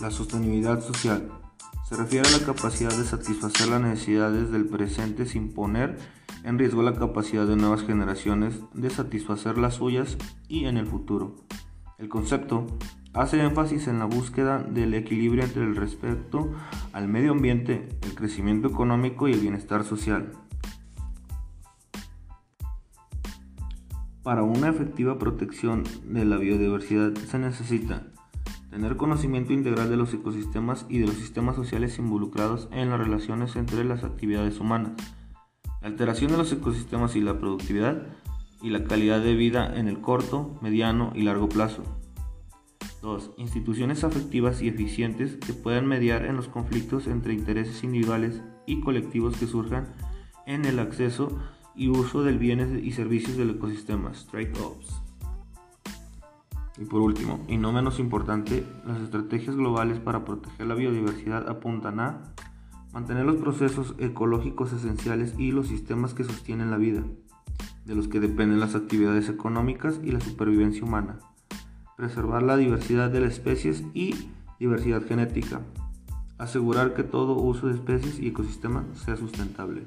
La sostenibilidad social se refiere a la capacidad de satisfacer las necesidades del presente sin poner en riesgo la capacidad de nuevas generaciones de satisfacer las suyas y en el futuro. El concepto hace énfasis en la búsqueda del equilibrio entre el respeto al medio ambiente, el crecimiento económico y el bienestar social. Para una efectiva protección de la biodiversidad se necesita tener conocimiento integral de los ecosistemas y de los sistemas sociales involucrados en las relaciones entre las actividades humanas, la alteración de los ecosistemas y la productividad y la calidad de vida en el corto, mediano y largo plazo. 2. Instituciones afectivas y eficientes que puedan mediar en los conflictos entre intereses individuales y colectivos que surjan en el acceso y uso del bienes y servicios del ecosistema. Y por último, y no menos importante, las estrategias globales para proteger la biodiversidad apuntan a mantener los procesos ecológicos esenciales y los sistemas que sostienen la vida, de los que dependen las actividades económicas y la supervivencia humana, preservar la diversidad de las especies y diversidad genética, asegurar que todo uso de especies y ecosistemas sea sustentable.